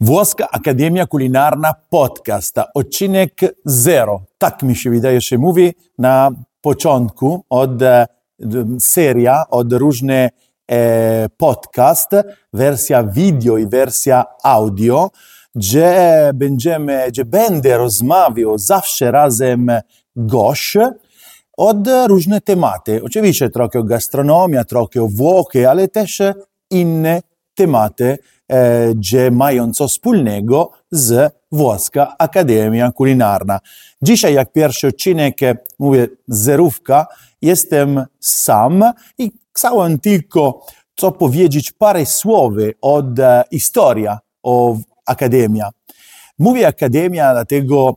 Włoska Akademia Kulinarna Podcast, odcinek zero. Tak mi się wydaje, że mówi na początku od e, seria, od różne e, podcast, wersja wideo i wersja audio, gdzie będziemy, gdzie będę rozmawiał zawsze razem gość od różne tematy. Oczywiście trochę o gastronomia, trochę o Włochy, ale też inne tematy, gdzie mają co wspólnego z Włoska Akademia Kulinarna. Dzisiaj, jak pierwszy odcinek, e, mówię zerówka, jestem sam i chciałem tylko co powiedzieć parę słów od e, historia o Akademia. Mówię Akademia, dlatego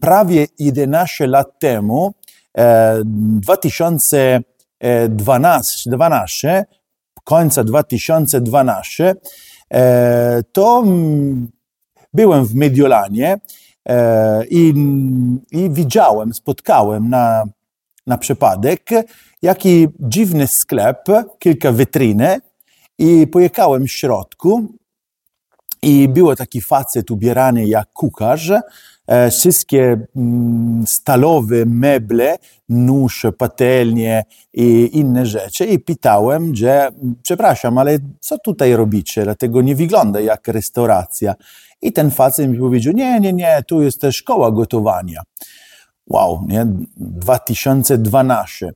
prawie 11 lat temu, 2012, 12, końca 2012, e, to byłem w Mediolanie e, i, i widziałem, spotkałem na, na przypadek jaki dziwny sklep, kilka witryny i pojechałem w środku i był taki facet ubierany jak kucharz, E, wszystkie mm, stalowe meble, nóż, patelnie i inne rzeczy i pytałem, że przepraszam, ale co tutaj robicie? Dlatego nie wygląda jak restauracja. I ten facet mi powiedział, nie, nie, nie, tu jest szkoła gotowania. Wow, nie? 2012.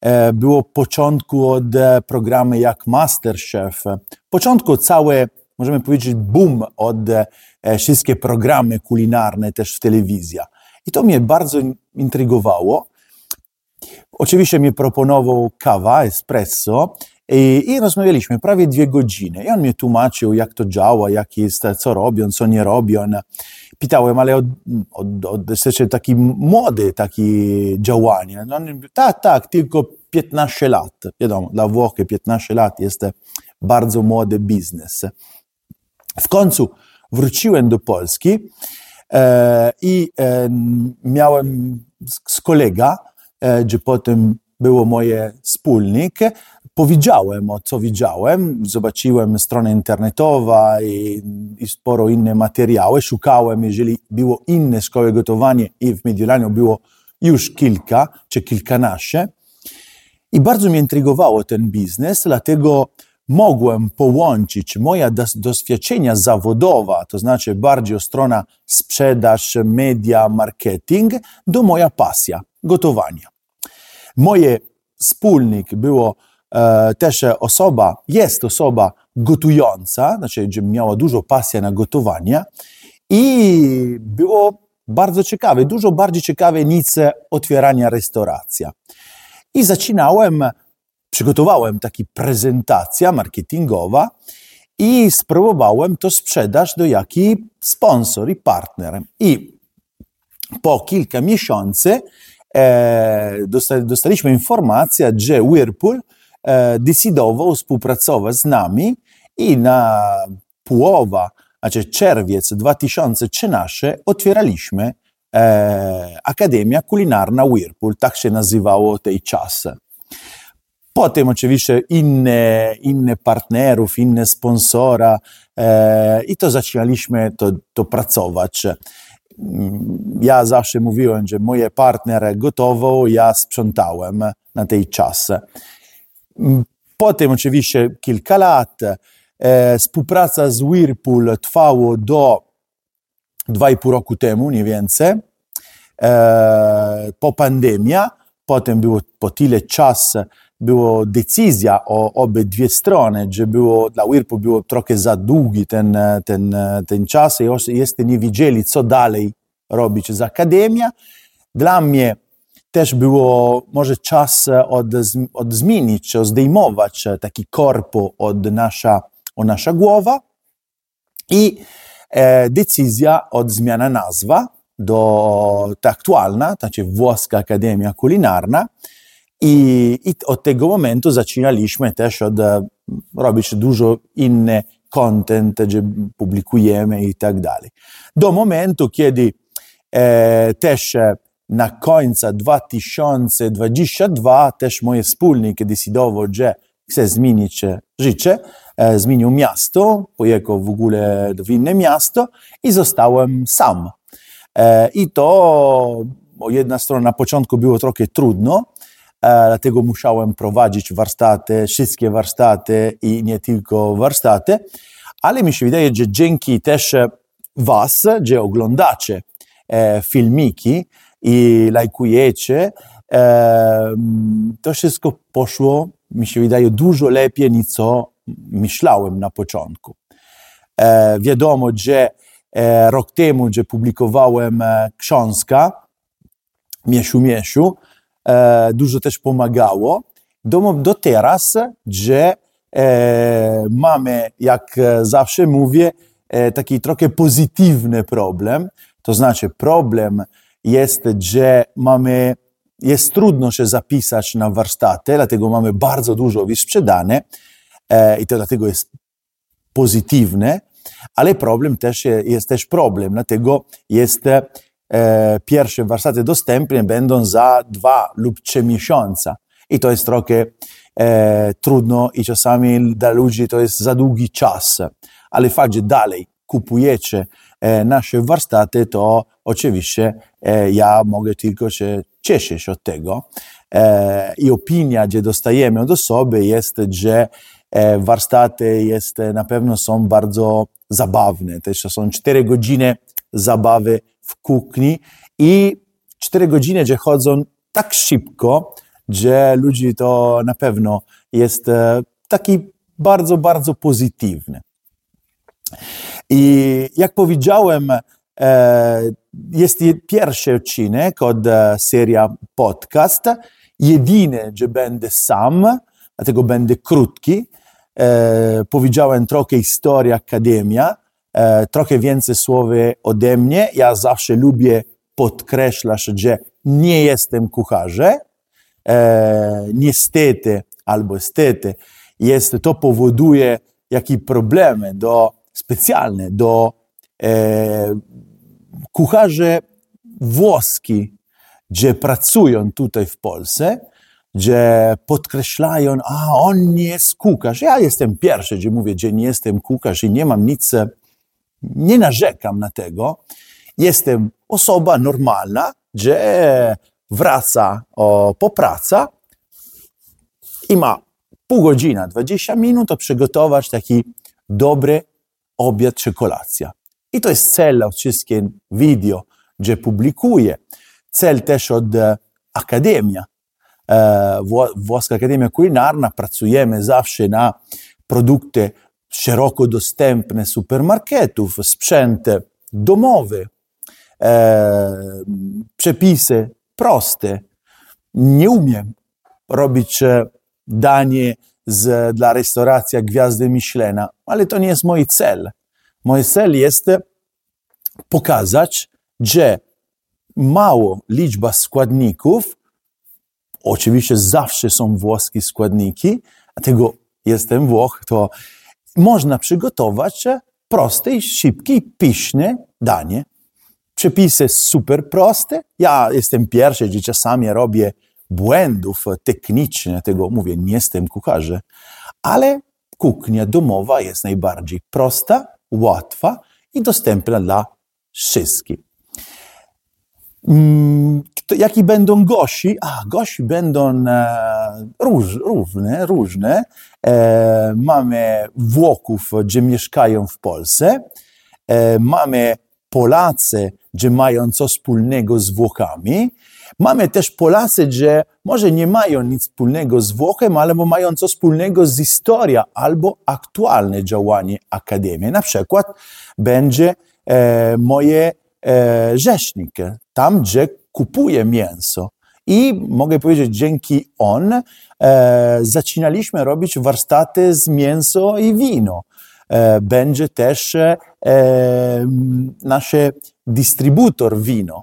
E, było początku od e, programu jak Masterchef. Początku całe możemy powiedzieć, boom od e, wszystkie programy kulinarne też w telewizji. I to mnie bardzo intrygowało. Oczywiście mi proponował kawa, espresso i, i, rozmawialiśmy prawie dwie godziny. I on mi tłumaczył, jak to działa, jak jest, co robią, co nie robią. Pytałem, ale od, od, od jesteście taki młody, takie działanie. No, tak, tak, tylko 15 lat. Wiadomo, dla Włochy 15 lat jest bardzo młody biznes. W końcu wróciłem do Polski e, i e, miałem z kolega, e, gdzie potem było moje wspólnik, powiedziałem o co widziałem, zobaczyłem stronę internetową i, i sporo inne materiały, szukałem, jeżeli było inne szkoły gotowania i w Mediolanie było już kilka czy kilkanaście. I bardzo mnie intrygowało ten biznes, dlatego mogłem połączyć moje doświadczenia zawodowe, to znaczy bardziej strona sprzedaż, media, marketing, do moja pasja gotowania. Moje wspólnik było e, też osoba, jest osoba gotująca, znaczy, miała dużo pasji na gotowanie i było bardzo ciekawe, dużo bardziej ciekawe niż otwierania restauracja. I zaczynałem przygotowałem taki prezentacja marketingowa i spróbowałem to sprzedać do jaki sponsor i partner. I po kilka miesięcy e, dostaliśmy informację, że Whirlpool e, decydował współpracować z nami i na połowa, znaczy czerwiec 2013 otwieraliśmy e, Akademia Kulinarna Whirlpool, tak się nazywało tej czas. Potem oczywiście inne, inne partnerów, inne sponsora e, i to zaczynaliśmy to, to pracować. Ja zawsze mówiłem, że moje partner gotował, ja sprzątałem na tej czas. Potem oczywiście kilka lat e, współpraca z Whirlpool trwała do 2,5 roku temu, mniej więcej, e, po pandemii. Potem było po tyle czasu, było decyzja o obydwie strony, że było, dla Whirlpool było trochę za długi ten, ten, ten czas i jeszcze nie wiedzieli, co dalej robić z Akademia. Dla mnie też było może czas od, od zmienić, zdejmować taki korpo od nasza, od nasza głowa i e, decyzja od zmiany nazwa do ta aktualna, znaczy Włoska Akademia Kulinarna, i, I od tego momentu zaczynaliśmy też od e, robić dużo inny content, gdzie publikujemy i tak dalej. Do momentu, kiedy e, też e, na końca 2022 też mój wspólnik decydował, że chce zmienić życie e, zmienił miasto, pojechał w ogóle w inne miasto i zostałem sam. I to jedna strona na początku było trochę trudno, dlatego musiałem prowadzić warsztaty, wszystkie warsztaty i nie tylko warsztaty, ale mi się wydaje, że dzięki też Was, że oglądacie filmiki i lajkujecie, to wszystko poszło, mi się wydaje, dużo lepiej niż co myślałem na początku. E, wiadomo, że e, rok temu, że publikowałem e, książkę Mieszu Mieszu, dużo też pomagało. Do, do teraz, że mamy, jak zawsze mówię, taki trochę pozytywny problem. To znaczy, problem jest, że mamy jest trudno się zapisać na warsztaty, dlatego mamy bardzo dużo wysprzedane e, i to dlatego jest pozytywne, ale problem też jest też problem, dlatego jest e, pierwsze warsztaty dostępne będą za dwa lub trzy miesiące i to jest trochę e, trudno i czasami dla ludzi to jest za długi czas, ale fakt, że dalej kupujecie e, nasze warsztaty, to oczywiście e, ja mogę tylko się cieszyć od tego. E, I opinia, gdzie dostajemy od osoby jest, że warsztaty jest, na pewno są bardzo zabawne. Też są 4 godziny zabawy w kuchni i 4 godziny, gdzie chodzą tak szybko, że ludzi to na pewno jest taki bardzo, bardzo pozytywny. I jak powiedziałem, e, jest pierwszy odcinek od e, seria podcast. Jedyny, że będę sam, dlatego będę krótki. E, powiedziałem trochę historii Akademia, trochę więcej słów ode mnie. Ja zawsze lubię podkreślać, że nie jestem kucharzem. Niestety, albo stety, jest, to powoduje jakieś problemy do specjalne do e, kucharzy włoski, gdzie pracują tutaj w Polsce, gdzie podkreślają, a on nie jest kucharz. Ja jestem pierwszy, gdzie mówię, że nie jestem kucharz i nie mam nic, nie narzekam na tego. Jestem osoba normalna, że wraca o, po pracy i ma pół godziny, 20 minut, to przygotować taki dobry obiad czy kolacja. I to jest cel wszystkich video, gdzie publikuję. Cel też od e, Akademia. E, Włoska Akademia Kulinarna pracujemy zawsze na produkty szeroko dostępne supermarketów, sprzęt domowy, e, przepisy proste. Nie umiem robić danie z, dla restauracji Gwiazdy Michelina, ale to nie jest mój cel. Mój cel jest pokazać, że mało liczba składników, oczywiście zawsze są włoskie składniki, dlatego jestem Włoch, to można przygotować proste szybkie i pyszne danie. Przepisy super proste. Ja jestem pierwszy, że czasami robię błędów technicznych, tego mówię, nie jestem kucharzem, ale kuchnia domowa jest najbardziej prosta, łatwa i dostępna dla wszystkich. Mm, jaki będą gości? A, gości będą e, róż, różne, różne. E, mamy Włochów, gdzie mieszkają w Polsce. E, mamy Polacy, gdzie mają coś wspólnego z Włochami. Mamy też Polacy, że może nie mają nic wspólnego z Włochem, ale mają coś wspólnego z historią albo aktualne działanie Akademii. Na przykład będzie e, moje e, rzecznik, tam gdzie kupuję mięso. I mogę powiedzieć, dzięki on e, zaczynaliśmy robić warsztaty z mięso i wino. E, będzie też e, nasz dystrybutor wino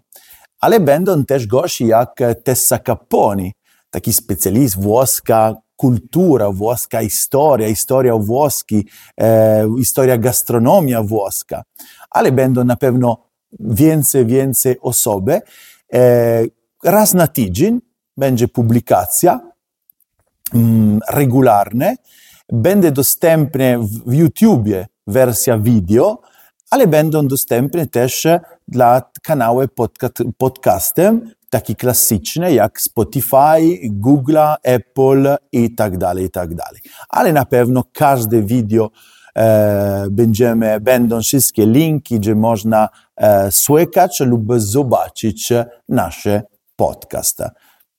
ale będą też gości jak Tessa Capponi, taki specjalist włoska kultura, włoska historia, historia włoski, e, historia gastronomia włoska, ale będą na pewno więcej, więcej osoby. E, raz na tydzień będzie publikacja mm, regularna Będzie dostępne w YouTubie wersja video, ale będą dostępne też dla kanały podcastem, takie klasyczne jak Spotify, Google, Apple i tak dalej, i tak dalej. Ale na pewno każde video będziemy, będą wszystkie linki, gdzie można e, słychać lub zobaczyć nasze podcasty.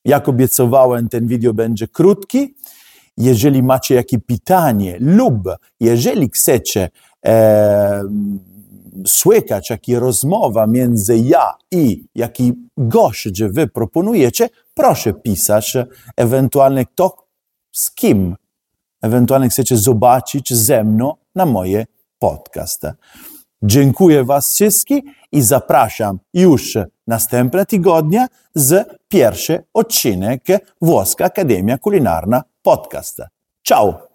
Jak obiecowałem, ten video będzie krótki. Jeżeli macie jakieś pytanie lub jeżeli chcecie e, słychać, rozmowa między ja i jaki gość, że wy proponujecie, proszę pisać ewentualnie kto z kim ewentualnie chcecie zobaczyć ze mną na moje podcast. Dziękuję Was wszystkich i zapraszam już następne tygodnie z pierwszy odcinek Włoska Akademia Kulinarna Podcast. Ciao!